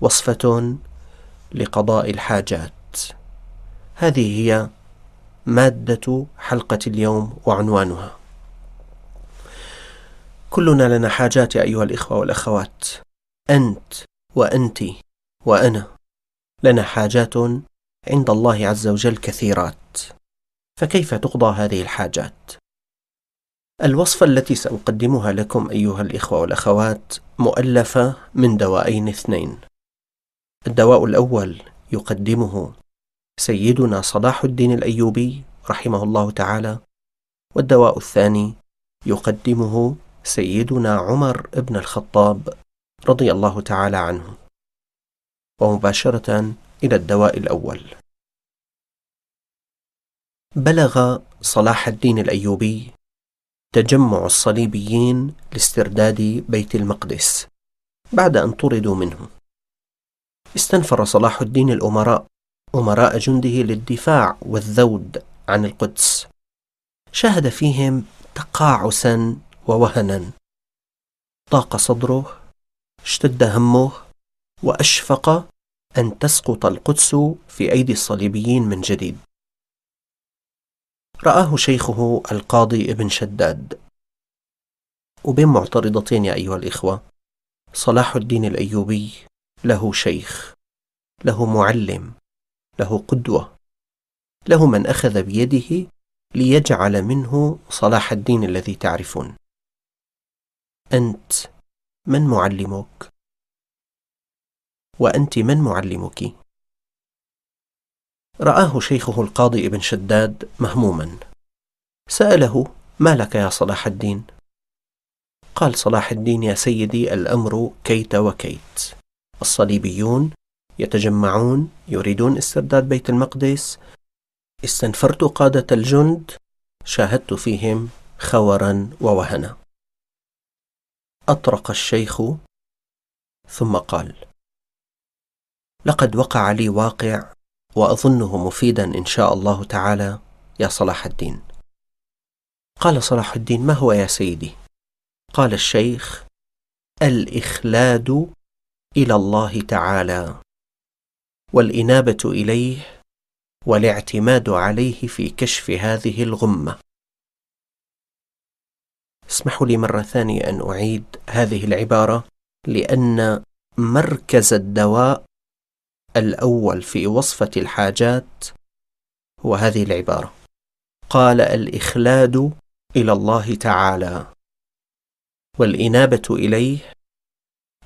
وصفة لقضاء الحاجات. هذه هي مادة حلقة اليوم وعنوانها. كلنا لنا حاجات يا أيها الإخوة والأخوات. أنت وأنت وأنا. لنا حاجات عند الله عز وجل كثيرات. فكيف تقضى هذه الحاجات؟ الوصفة التي سأقدمها لكم أيها الإخوة والأخوات مؤلفة من دوائين اثنين. الدواء الأول يقدمه سيدنا صلاح الدين الأيوبي رحمه الله تعالى والدواء الثاني يقدمه سيدنا عمر بن الخطاب رضي الله تعالى عنه ومباشرة إلى الدواء الأول. بلغ صلاح الدين الأيوبي تجمع الصليبيين لاسترداد بيت المقدس بعد أن طردوا منه. استنفر صلاح الدين الأمراء أمراء جنده للدفاع والذود عن القدس. شاهد فيهم تقاعسا ووهنا. ضاق صدره اشتد همه وأشفق أن تسقط القدس في أيدي الصليبيين من جديد. رآه شيخه القاضي ابن شداد. وبين معترضتين يا أيها الإخوة صلاح الدين الأيوبي له شيخ له معلم له قدوة له من أخذ بيده ليجعل منه صلاح الدين الذي تعرفون أنت من معلمك؟ وأنت من معلمك؟ رآه شيخه القاضي ابن شداد مهموما سأله ما لك يا صلاح الدين؟ قال صلاح الدين يا سيدي الأمر كيت وكيت الصليبيون يتجمعون يريدون استرداد بيت المقدس. استنفرت قادة الجند. شاهدت فيهم خورا ووهنا. أطرق الشيخ. ثم قال لقد وقع لي واقع وأظنه مفيدا إن شاء الله تعالى يا صلاح الدين. قال صلاح الدين ما هو يا سيدي؟ قال الشيخ الإخلاد إلى الله تعالى والإنابة إليه والاعتماد عليه في كشف هذه الغمة. اسمحوا لي مرة ثانية أن أعيد هذه العبارة لأن مركز الدواء الأول في وصفة الحاجات هو هذه العبارة. قال الإخلاد إلى الله تعالى والإنابة إليه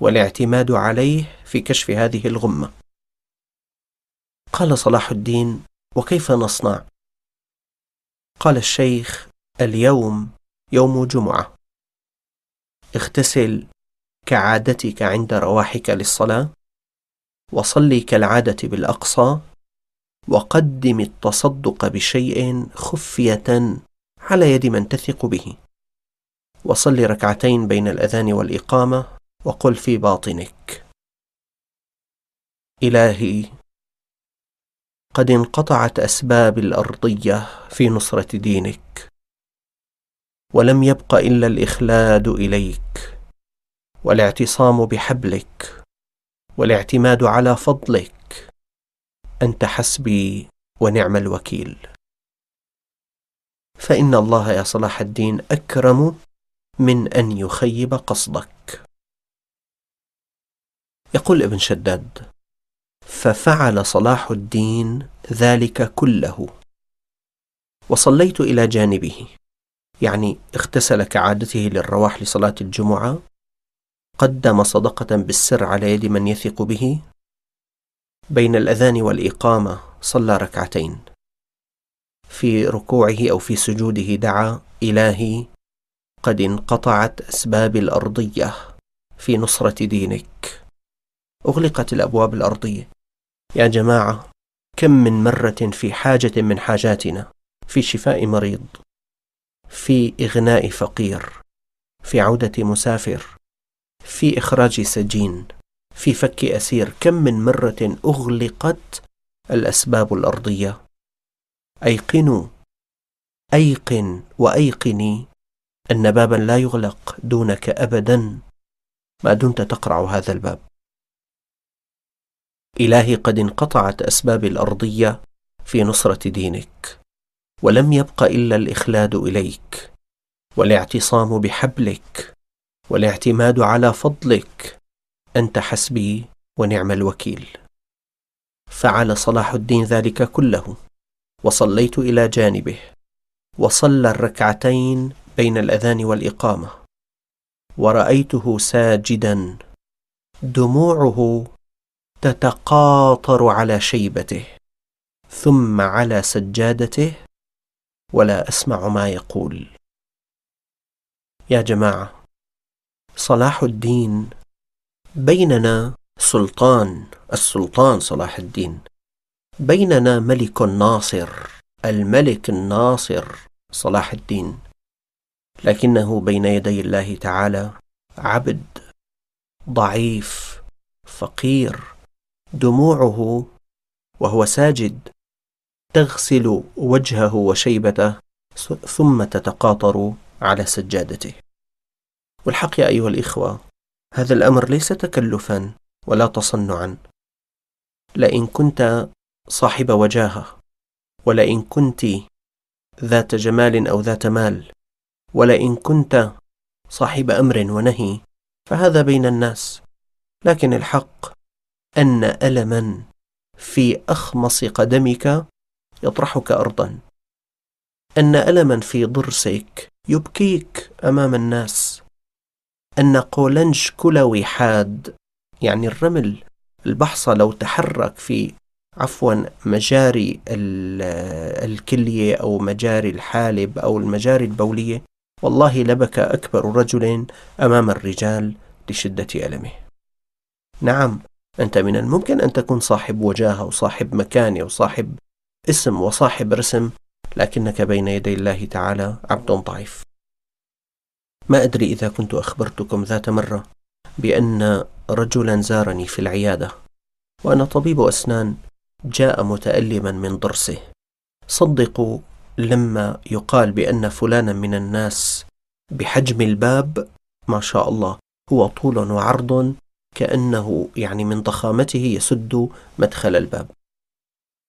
والاعتماد عليه في كشف هذه الغمة. قال صلاح الدين وكيف نصنع؟ قال الشيخ اليوم يوم جمعة. اغتسل كعادتك عند رواحك للصلاة وصلي كالعادة بالأقصى وقدم التصدق بشيء خفية على يد من تثق به. وصل ركعتين بين الأذان والإقامة وقل في باطنك. إلهي قد انقطعت أسباب الأرضية في نصرة دينك ولم يبق إلا الإخلاد إليك والاعتصام بحبلك والاعتماد على فضلك. أنت حسبي ونعم الوكيل. فإن الله يا صلاح الدين أكرم من أن يخيب قصدك. يقول ابن شداد ففعل صلاح الدين ذلك كله. وصليت إلى جانبه يعني اغتسل كعادته للرواح لصلاة الجمعة قدم صدقة بالسر على يد من يثق به. بين الأذان والإقامة صلى ركعتين. في ركوعه أو في سجوده دعا إلهي قد انقطعت أسباب الأرضية في نصرة دينك. أغلقت الأبواب الأرضية. يا جماعة كم من مرة في حاجة من حاجاتنا في شفاء مريض في إغناء فقير في عودة مسافر في إخراج سجين في فك أسير كم من مرة أغلقت الأسباب الأرضية. أيقنوا أيقن وأيقني أن بابا لا يغلق دونك أبدا ما دمت تقرع هذا الباب. الهي قد انقطعت أسباب الأرضية في نصرة دينك ولم يبق إلا الإخلاد إليك والاعتصام بحبلك والاعتماد على فضلك أنت حسبي ونعم الوكيل. فعل صلاح الدين ذلك كله وصليت إلى جانبه وصلى الركعتين بين الأذان والإقامة ورأيته ساجدا دموعه تتقاطر على شيبته ثم على سجادته ولا أسمع ما يقول. يا جماعة صلاح الدين بيننا سلطان السلطان صلاح الدين بيننا ملك ناصر الملك الناصر صلاح الدين لكنه بين يدي الله تعالى عبد ضعيف فقير دموعه وهو ساجد تغسل وجهه وشيبته ثم تتقاطر على سجادته. والحق يا أيها الإخوة هذا الأمر ليس تكلفا ولا تصنعا. لئن كنت صاحب وجاهة ولئن كنت ذات جمال أو ذات مال ولئن كنت صاحب أمر ونهي فهذا بين الناس. لكن الحق أن ألما في أخمص قدمك يطرحك أرضا. أن ألما في ضرسك يبكيك أمام الناس. أن قولنج كلوي حاد يعني الرمل البحصة لو تحرك في عفوا مجاري الكلية أو مجاري الحالب أو المجاري البولية والله لبكى أكبر رجل أمام الرجال لشدة ألمه. نعم. أنت من الممكن أن تكون صاحب وجاهة وصاحب مكانة وصاحب اسم وصاحب رسم لكنك بين يدي الله تعالى عبد ضعيف. ما أدري إذا كنت أخبرتكم ذات مرة بأن رجلا زارني في العيادة وأنا طبيب أسنان جاء متألما من ضرسه. صدقوا لما يقال بأن فلانا من الناس بحجم الباب ما شاء الله هو طول وعرض كأنه يعني من ضخامته يسد مدخل الباب.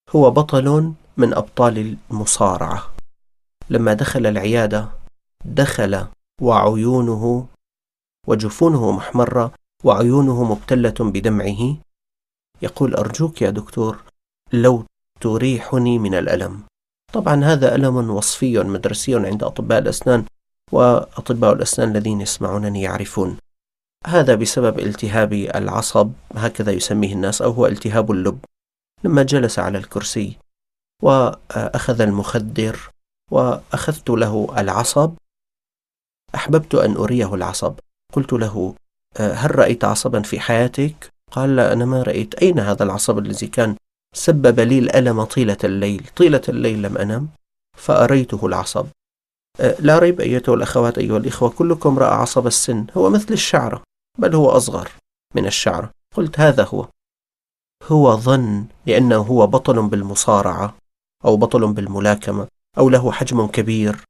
هو بطل من أبطال المصارعة. لما دخل العيادة دخل وعيونه وجفونه محمرة وعيونه مبتلة بدمعه. يقول أرجوك يا دكتور لو تريحني من الألم. طبعا هذا ألم وصفي مدرسي عند أطباء الأسنان وأطباء الأسنان الذين يسمعونني يعرفون. هذا بسبب التهاب العصب هكذا يسميه الناس أو هو التهاب اللب. لما جلس على الكرسي وأخذ المخدر وأخذت له العصب أحببت أن أريه العصب. قلت له هل رأيت عصبا في حياتك؟ قال لا أنا ما رأيت. أين هذا العصب الذي كان سبب لي الألم طيلة الليل؟ طيلة الليل لم أنم فأريته العصب. لا ريب أيتها الأخوات أيها الإخوة كلكم رأى عصب السن هو مثل الشعرة. بل هو أصغر من الشعرة قلت هذا هو. هو ظن لأنه هو بطل بالمصارعة أو بطل بالملاكمة أو له حجم كبير.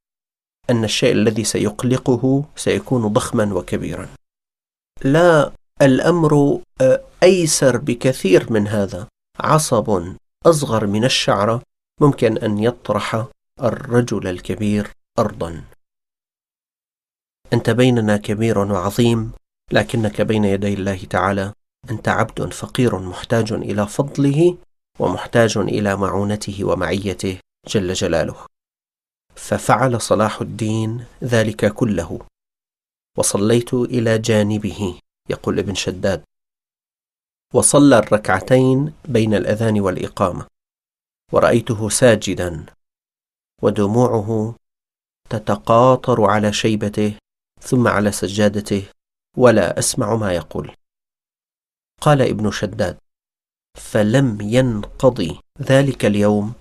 أن الشيء الذي سيقلقه سيكون ضخما وكبيرا. لا الأمر أيسر بكثير من هذا. عصب أصغر من الشعرة ممكن أن يطرح الرجل الكبير أرضا. أنت بيننا كبير وعظيم. لكنك بين يدي الله تعالى. أنت عبد فقير محتاج إلى فضله ومحتاج إلى معونته ومعيته جل جلاله. ففعل صلاح الدين ذلك كله. وصليت إلى جانبه يقول ابن شداد. وصلى الركعتين بين الأذان والإقامة. ورأيته ساجدا. ودموعه تتقاطر على شيبته ثم على سجادته ولا أسمع ما يقول. قال ابن شداد فلم ينقضي ذلك اليوم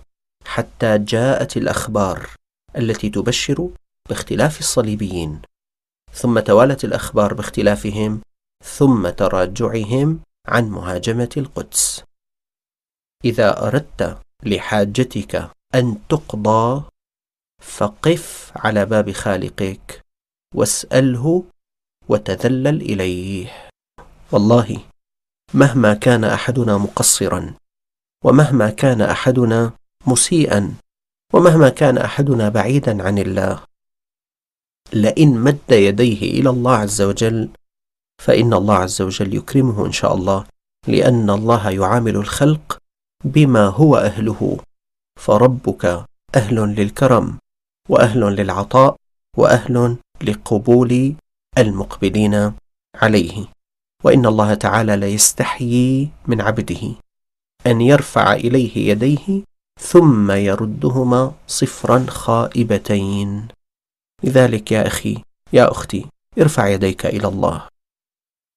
حتى جاءت الأخبار التي تبشر باختلاف الصليبيين ثم توالت الأخبار باختلافهم ثم تراجعهم عن مهاجمة القدس. إذا أردت لحاجتك أن تقضى فقف على باب خالقك واسأله وتذلل إليه. والله مهما كان أحدنا مقصرا ومهما كان أحدنا مسيئا ومهما كان أحدنا بعيدا عن الله لئن مد يديه إلى الله عز وجل فإن الله عز وجل يكرمه إن شاء الله لأن الله يعامل الخلق بما هو أهله. فربك أهل للكرم وأهل للعطاء وأهل لقبول المقبلين عليه. وإن الله تعالى ليستحيي من عبده أن يرفع إليه يديه ثم يردهما صفرا خائبتين. لذلك يا أخي يا أختي ارفع يديك إلى الله.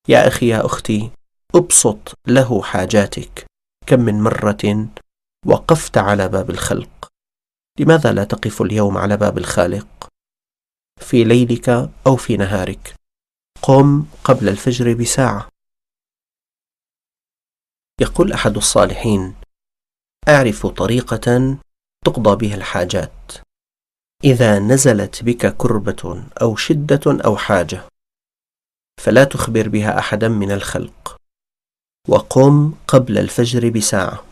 يا أخي يا أختي أبسط له حاجاتك. كم من مرة وقفت على باب الخلق؟ لماذا لا تقف اليوم على باب الخالق؟ في ليلك أو في نهارك. قم قبل الفجر بساعة. يقول أحد الصالحين أعرف طريقة تقضى بها الحاجات. إذا نزلت بك كربة أو شدة أو حاجة فلا تخبر بها أحدا من الخلق. وقم قبل الفجر بساعة.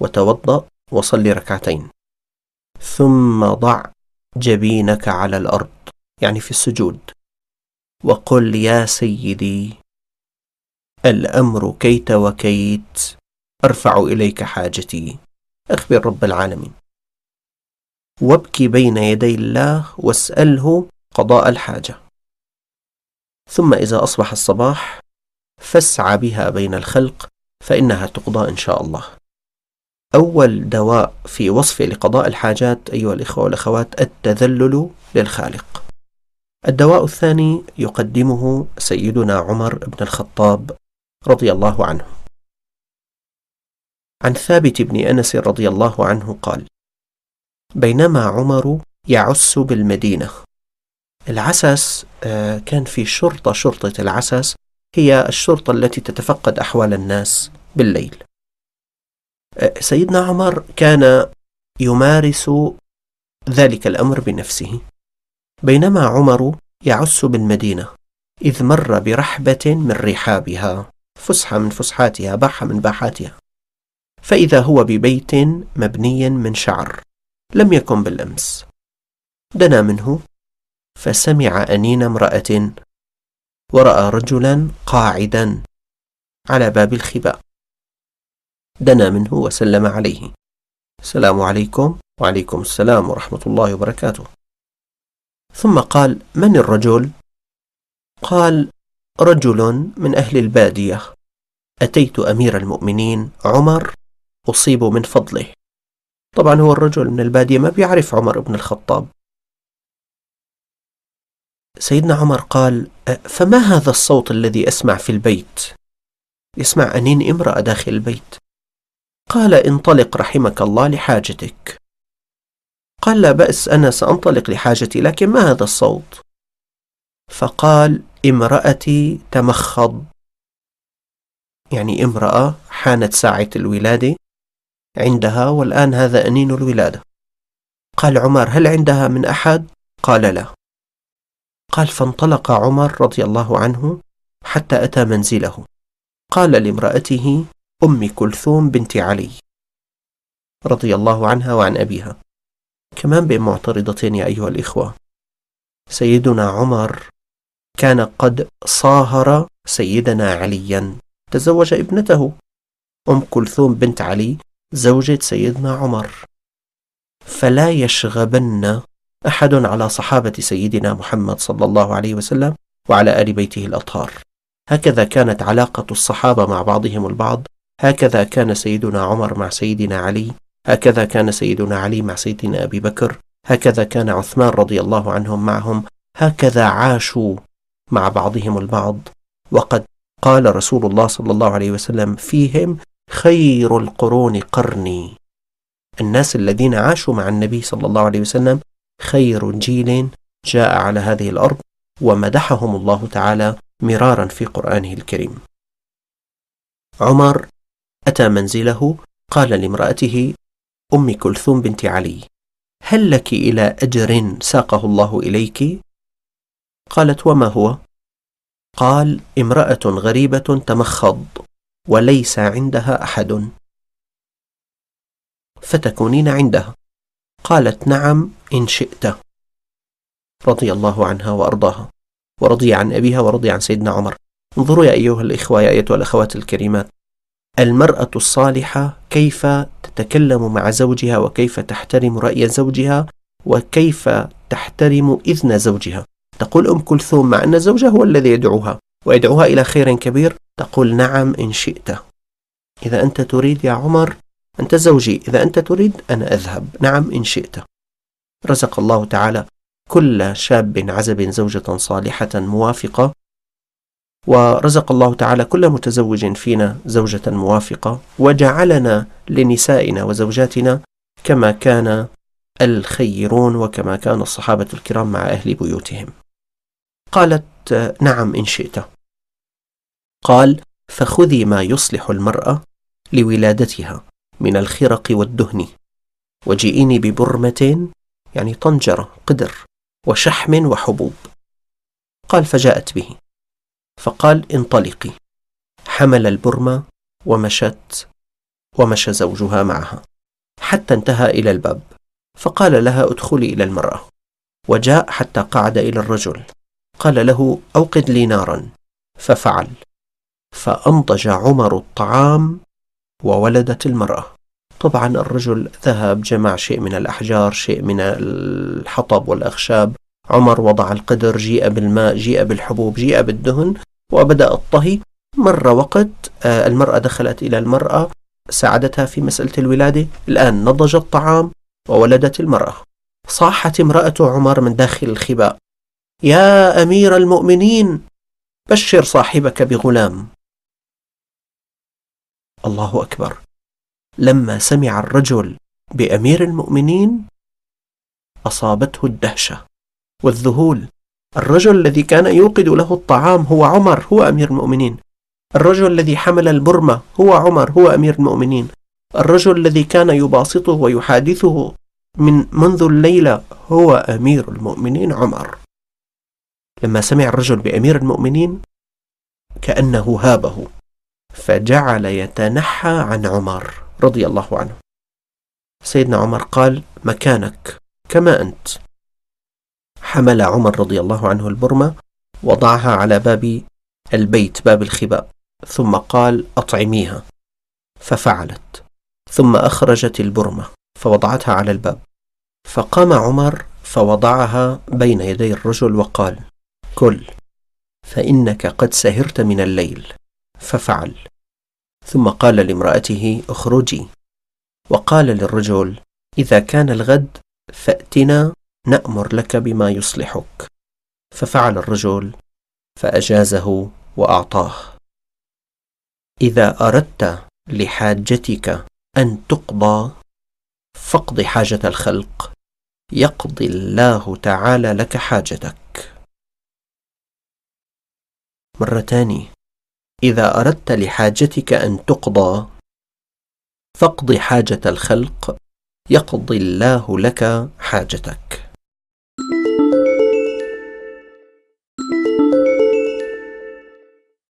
وتوضأ وصل ركعتين. ثم ضع جبينك على الأرض يعني في السجود. وقل يا سيدي الأمر كيت وكيت أرفع إليك حاجتي اخبر رب العالمين. وابكي بين يدي الله واسأله قضاء الحاجة. ثم إذا أصبح الصباح فاسعى بها بين الخلق فإنها تقضى إن شاء الله. أول دواء في وصف لقضاء الحاجات أيها الإخوة والأخوات التذلل للخالق. الدواء الثاني يقدمه سيدنا عمر بن الخطاب رضي الله عنه. عن ثابت بن أنس رضي الله عنه قال بينما عمر يعس بالمدينة العسس آه، كان في شرطة شرطة العسس هي الشرطة التي تتفقد أحوال الناس بالليل. سيدنا عمر كان يمارس ذلك الأمر بنفسه. بينما عمر يعس بالمدينة إذ مر برحبة من رحابها فسحة من فسحاتها باحة من باحاتها. فإذا هو ببيت مبني من شعر لم يكن بالأمس. دنا منه فسمع أنين امرأة ورأى رجلا قاعدا على باب الخباء. دنا منه وسلم عليه. السلام عليكم وعليكم السلام ورحمة الله وبركاته. ثم قال من الرجل؟ قال رجل من أهل البادية. أتيت أمير المؤمنين عمر أصيب من فضله. طبعا هو الرجل من البادية ما بيعرف عمر بن الخطاب. سيدنا عمر قال فما هذا الصوت الذي أسمع في البيت؟ يسمع أنين امرأة داخل البيت. قال انطلق رحمك الله لحاجتك. قال لا بأس أنا سأنطلق لحاجتي لكن ما هذا الصوت؟ فقال امرأتي تمخض. يعني امرأة حانت ساعة الولادة عندها والآن هذا أنين الولادة. قال عمر هل عندها من أحد؟ قال لا. قال فانطلق عمر رضي الله عنه حتى أتى منزله. قال لامرأته أم كلثوم بنت علي رضي الله عنها وعن أبيها. كمان بين معترضتين يا أيها الإخوة. سيدنا عمر كان قد صاهر سيدنا عليا. تزوج ابنته. أم كلثوم بنت علي زوجة سيدنا عمر. فلا يشغبن أحد على صحابة سيدنا محمد صلى الله عليه وسلم وعلى آل بيته الأطهار. هكذا كانت علاقة الصحابة مع بعضهم البعض هكذا كان سيدنا عمر مع سيدنا علي هكذا كان سيدنا علي مع سيدنا أبي بكر هكذا كان عثمان رضي الله عنهم معهم هكذا عاشوا مع بعضهم البعض. وقد قال رسول الله صلى الله عليه وسلم فيهم خير القرون قرني. الناس الذين عاشوا مع النبي صلى الله عليه وسلم خير جيل جاء على هذه الأرض ومدحهم الله تعالى مرارا في قرآنه الكريم. عمر أتى منزله؟ قال لامرأته أم كلثوم بنت علي هل لك إلى أجر ساقه الله إليك؟ قالت وما هو؟ قال امرأة غريبة تمخض وليس عندها أحد. فتكونين عندها؟ قالت نعم إن شئت. رضي الله عنها وأرضاها ورضي عن أبيها ورضي عن سيدنا عمر. انظروا يا أيها الإخوة يا أيتها الأخوات الكريمات المرأة الصالحة كيف تتكلم مع زوجها وكيف تحترم رأي زوجها وكيف تحترم إذن زوجها؟ تقول أم كلثوم مع أن زوجها هو الذي يدعوها ويدعوها إلى خير كبير؟ تقول نعم إن شئت. إذا أنت تريد يا عمر أنت زوجي إذا أنت تريد أنا أذهب. نعم إن شئت. رزق الله تعالى كل شاب عزب زوجة صالحة موافقة ورزق الله تعالى كل متزوج فينا زوجة موافقة وجعلنا لنسائنا وزوجاتنا كما كان الخيرون وكما كان الصحابة الكرام مع أهل بيوتهم. قالت نعم إن شئت. قال فخذي ما يصلح المرأة لولادتها من الخرق والدهن وجئيني ببرمة يعني طنجرة قدر وشحم وحبوب. قال فجاءت به. فقال انطلقي. حمل البرمة ومشت ومشى زوجها معها حتى انتهى إلى الباب. فقال لها ادخلي إلى المرأة. وجاء حتى قعد إلى الرجل. قال له أوقد لي نارا. ففعل. فأنضج عمر الطعام وولدت المرأة. طبعا الرجل ذهب جمع شيء من الأحجار شيء من الحطب والأخشاب عمر وضع القدر جيء بالماء جيء بالحبوب جيء بالدهن وبدأ الطهي. مر وقت آه، المرأة دخلت إلى المرأة ساعدتها في مسألة الولادة. الآن نضج الطعام وولدت المرأة. صاحت امرأة عمر من داخل الخباء. يا أمير المؤمنين بشر صاحبك بغلام. الله أكبر. لما سمع الرجل بأمير المؤمنين أصابته الدهشة. والذهول. الرجل الذي كان يوقد له الطعام هو عمر هو أمير المؤمنين. الرجل الذي حمل البرمة هو عمر هو أمير المؤمنين. الرجل الذي كان يباسطه ويحادثه من منذ الليلة هو أمير المؤمنين عمر. لما سمع الرجل بأمير المؤمنين كأنه هابه فجعل يتنحى عن عمر رضي الله عنه. سيدنا عمر قال مكانك كما أنت. حمل عمر رضي الله عنه البرمة وضعها على باب البيت باب الخباء ثم قال أطعميها. ففعلت. ثم أخرجت البرمة فوضعتها على الباب. فقام عمر فوضعها بين يدي الرجل وقال كل فإنك قد سهرت من الليل. ففعل. ثم قال لامرأته اخرجي. وقال للرجل إذا كان الغد فأتنا نأمر لك بما يصلحك. ففعل الرجل فأجازه وأعطاه. إذا أردت لحاجتك أن تقضى فاقض حاجة الخلق. يقضي الله تعالى لك حاجتك. مرة تاني إذا أردت لحاجتك أن تقضى فاقض حاجة الخلق. يقضي الله لك حاجتك.